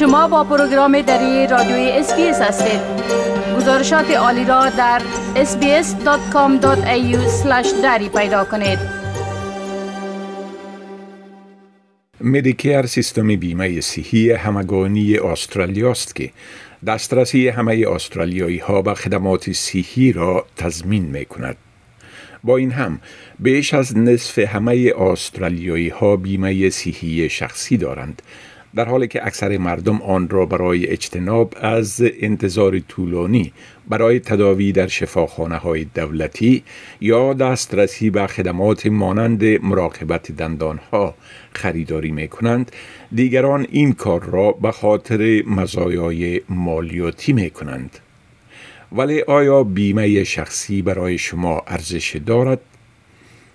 شما با پروگرام دری رادیوی SBS هستید. گزارشات عالی را در sbs.com.au دری پیدا کنید. Medicare سیستم بیمه صحی همگانی استرالیا است که دسترسی همه استرالیایی ها به خدمات صحی را تضمین می کند. با این هم بیش از نصف همه استرالیایی ها بیمه صحی شخصی دارند. در حالی که اکثر مردم آن را برای اجتناب از انتظار طولانی برای تداوی در شفاخانه های دولتی یا دسترسی به خدمات مانند مراقبت دندان ها خریداری می کنند دیگران این کار را به خاطر مزایای مالیاتی می کنند ولی آیا بیمه شخصی برای شما ارزش دارد؟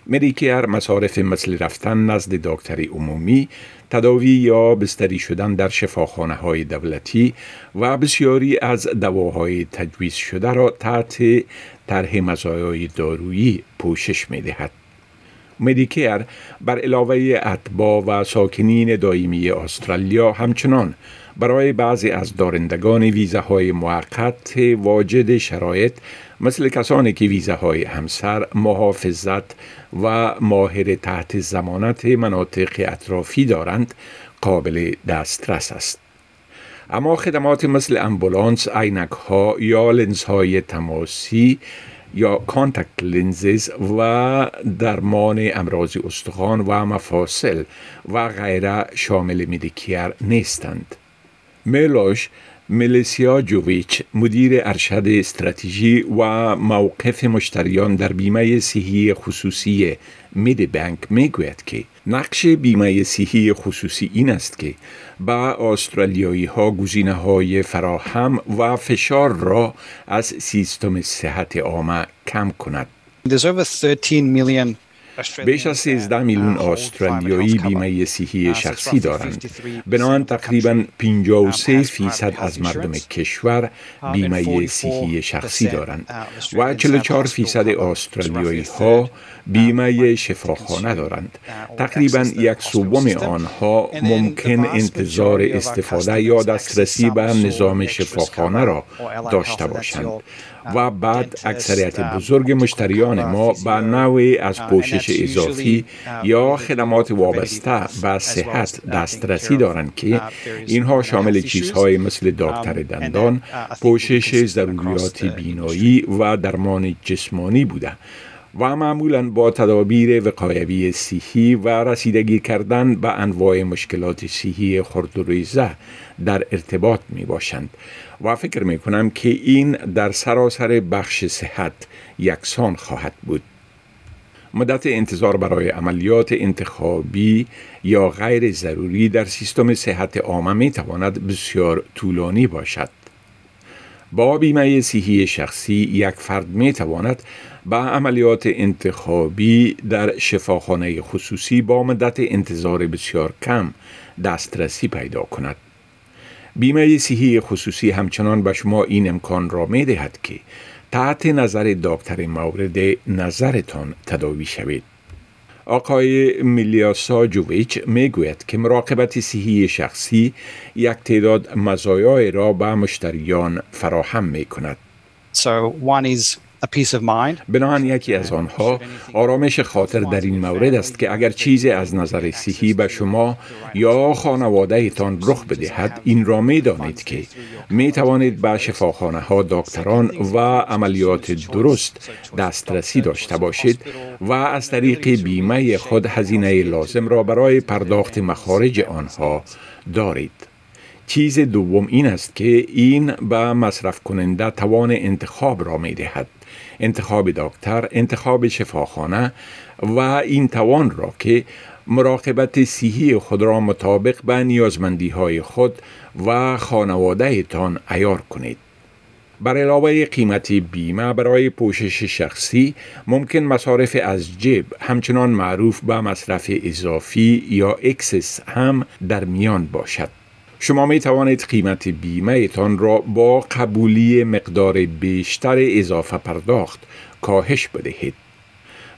مدیکر مصارف مثل رفتن نزد دکتری عمومی تداوی یا بستری شدن در شفاخانه های دولتی و بسیاری از دواهای تجویز شده را تحت طرح مزایای دارویی پوشش می دهد. مدیکر بر علاوه اتباع و ساکنین دائمی استرالیا همچنان برای بعضی از دارندگان ویزاهای موقت واجد شرایط مثل کسانی که ویزاهای همسر محافظت و ماهر تحت ضمانت مناطق اطرافی دارند قابل دسترس است. اما خدمات مثل امبولانس، عینک ها یا لنز های تماسی یا contact lenses و درمان امراض استخوان و مفاصل و غیره شامل Medicare نیستند. میلوش ملیسیا جوویچ مدیر ارشد استراتژی و موقف مشتریان در بیمه صحی خصوصی میدی بانک می‌گوید که نقش بیمه صحی خصوصی این است که با استرالیایی ها گزینه های فراهم و فشار را از سیستم صحت عامه کم کند. There's over 13 million بیش از 13 میلیون استرالیایی بیمه صحی شخصی دارند. بنابراین تقریبا 53 فیصد از مردم کشور بیمه صحی شخصی دارند. و 44 فیصد استرالیایی ها بیمه شفاخانه دارند. تقریبا یک سوم آنها ممکن انتظار استفاده یا دسترسی به نظام شفاخانه را داشته باشند. و بعد اکثریت بزرگ مشتریان ما به نوعی از پوشش اضافی یا خدمات وابسته به صحت دسترسی دارند که اینها شامل چیزهای مثل دکتر دندان، پوشش ضروریات بینایی و درمان جسمانی بوده. و معمولا با تدابیر وقایوی صحی و رسیدگی کردن به انواع مشکلات صحی خردوریزه در ارتباط می باشند و فکر می کنم که این در سراسر بخش صحت یکسان خواهد بود. مدت انتظار برای عملیات انتخابی یا غیر ضروری در سیستم صحت عامه می تواند بسیار طولانی باشد. با بیمه صحی شخصی یک فرد می تواند به عملیات انتخابی در شفاخانه خصوصی با مدت انتظار بسیار کم دسترسی پیدا کند. بیمه صحی خصوصی همچنان به شما این امکان را می دهد که تحت نظر دکتر مورد نظرتان تداوی شوید. آقای میلیاسا جوویچ می گوید که مراقبت صحی شخصی یک تعداد مزایای را به مشتریان فراهم می کند. So one is بنابراین یکی از آنها آرامش خاطر در این مورد است که اگر چیزی از نظر صحی به شما یا خانواده تان رخ بدهد این را می دانید که می توانید به شفاخانه ها دکتران و عملیات درست دسترسی داشته باشید و از طریق بیمه خود هزینه لازم را برای پرداخت مخارج آنها دارید. چیز دوم این است که این به مصرف کننده توان انتخاب را می دهد. انتخاب دکتر، انتخاب شفاخانه و این توان را که مراقبت صحی خود را مطابق به نیازمندی های خود و خانواده تان ایار کنید. بر علاوه قیمت بیمه برای پوشش شخصی ممکن مصارف از جیب همچنان معروف به مصرف اضافی یا excess هم در میان باشد. شما می توانید قیمت بیمه تان را با قبولی مقدار بیشتر اضافه پرداخت کاهش بدهید.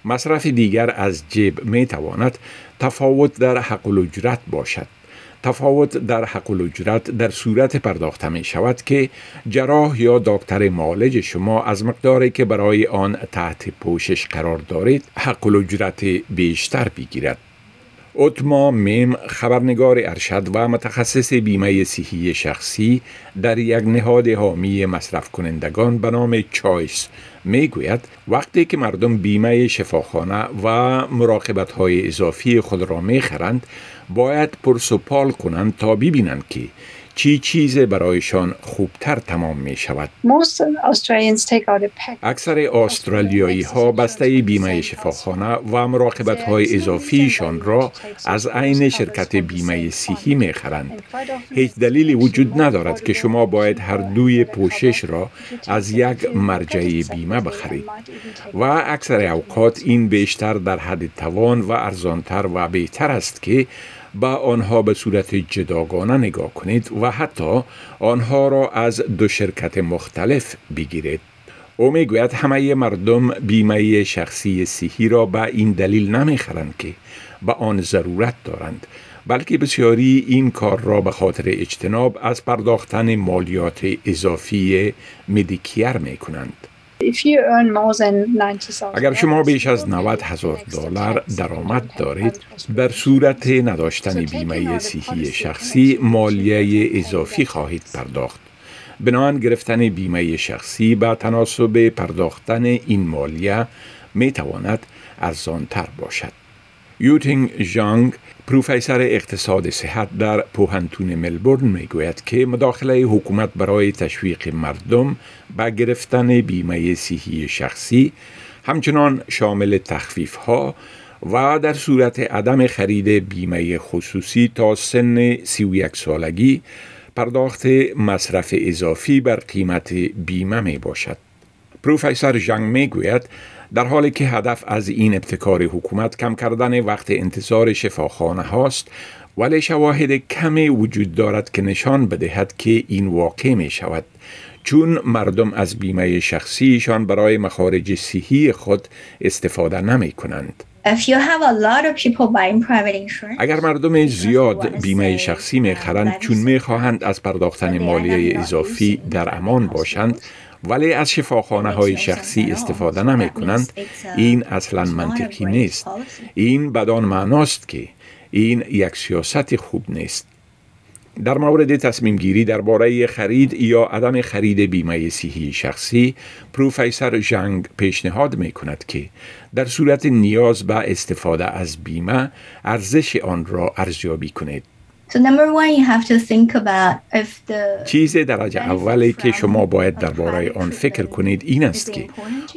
مصرف دیگر از جیب می تواند تفاوت در حق اجرت باشد. تفاوت در حق الاجرت در صورت پرداخته می شود که جراح یا دکتر معالج شما از مقداری که برای آن تحت پوشش قرار دارید حق الاجرت بیشتر بگیرد اتما میم خبرنگار ارشد و متخصص بیمه صحی شخصی در یک نهاد حامی مصرف کنندگان به نام چایس می گوید وقتی که مردم بیمه شفاخانه و مراقبت های اضافی خود را می خرند باید پرسپال کنند تا ببینند که چی چیز برایشان خوبتر تمام می شود اکثر استرالیایی ها بسته بیمه شفاخانه و مراقبت های اضافیشان را از عین شرکت بیمه صحی می خرند هیچ دلیلی وجود ندارد که شما باید هر دوی پوشش را از یک مرجع بیمه بخرید. و اکثر اوقات این بیشتر در حد توان و ارزانتر و بهتر است که با آنها به صورت جداگانه نگاه کنید و حتی آنها را از دو شرکت مختلف بگیرید. او می‌گوید همه مردم بیمه شخصی صحی را به این دلیل نمی‌خرند که به آن ضرورت دارند بلکه بسیاری این کار را به خاطر اجتناب از پرداختن مالیات اضافی مدیکیر می کنند. اگر شما بیش از 90 هزار دلار درآمد دارید در صورت نداشتن بیمه صحی شخصی مالیه اضافی خواهید پرداخت. بنابراین گرفتن بیمه شخصی به تناسب پرداختن این مالیه می تواند ارزانتر باشد. یوتینگ جانگ پروفسور اقتصاد صحت در پوهنتون ملبورن می گوید که مداخله حکومت برای تشویق مردم به گرفتن بیمه صحی شخصی همچنان شامل تخفیف ها و در صورت عدم خرید بیمه خصوصی تا سن 31 سالگی پرداخت مصرف اضافی بر قیمت بیمه می باشد. پروفسور جنگ می گوید در حالی که هدف از این ابتکار حکومت کم کردن وقت انتظار شفاخانه هاست ولی شواهد کمی وجود دارد که نشان بدهد که این واقع می شود چون مردم از بیمه شخصیشان برای مخارج صحی خود استفاده نمی کنند. اگر مردم زیاد بیمه شخصی می خرند چون می خواهند از پرداختن مالیه اضافی در امان باشند ولی از شفاخانه های شخصی استفاده نمی کنند این اصلا منطقی نیست. این بدان معناست که این یک سیاست خوب نیست. در مورد تصمیم گیری درباره خرید یا عدم خرید بیمه صحی شخصی پروفسور جنگ پیشنهاد می کند که در صورت نیاز به استفاده از بیمه ارزش آن را ارزیابی کنید چیز درجه اولی که شما باید درباره آن فکر کنید این است که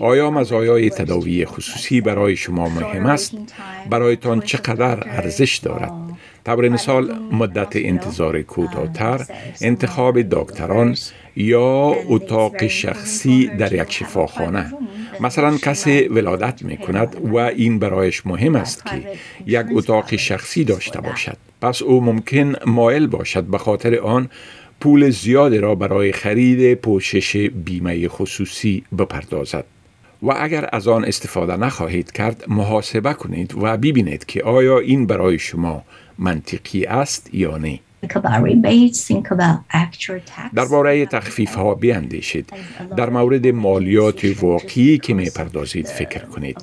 آیا مزایای تداوی خصوصی برای شما مهم است برایتان چقدر ارزش دارد؟ طور مثال مدت انتظار کوتاهتر انتخاب دکتران یا اتاق شخصی در یک شفاخانه. مثلا کسی ولادت می کند و این برایش مهم است که یک اتاق شخصی داشته باشد. پس او ممکن مایل باشد به خاطر آن پول زیادی را برای خرید پوشش بیمه خصوصی بپردازد. و اگر از آن استفاده نخواهید کرد محاسبه کنید و ببینید که آیا این برای شما منطقی است یا نه. درباره تخفیف ها بیاندیشید. در مورد مالیات واقعی که می پردازید فکر کنید.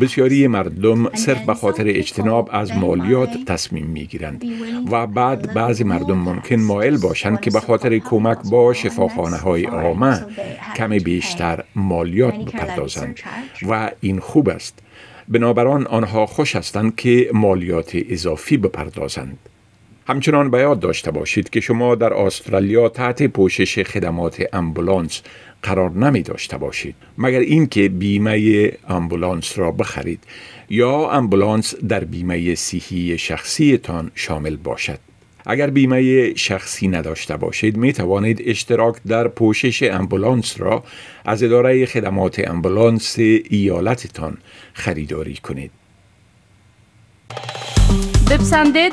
بسیاری مردم صرف به خاطر اجتناب از مالیات تصمیم می گیرند و بعد بعضی مردم ممکن مایل باشند که به خاطر کمک با شفاخانه های عامه کمی بیشتر مالیات بپردازند. و این خوب است. بنابراین آنها خوش هستند که مالیات اضافی بپردازند. همچنان به داشته باشید که شما در استرالیا تحت پوشش خدمات امبولانس قرار نمی داشته باشید مگر اینکه بیمه امبولانس را بخرید یا امبولانس در بیمه صحی شخصیتان شامل باشد اگر بیمه شخصی نداشته باشید می توانید اشتراک در پوشش امبولانس را از اداره خدمات امبولانس ایالتتان خریداری کنید. بپسندید،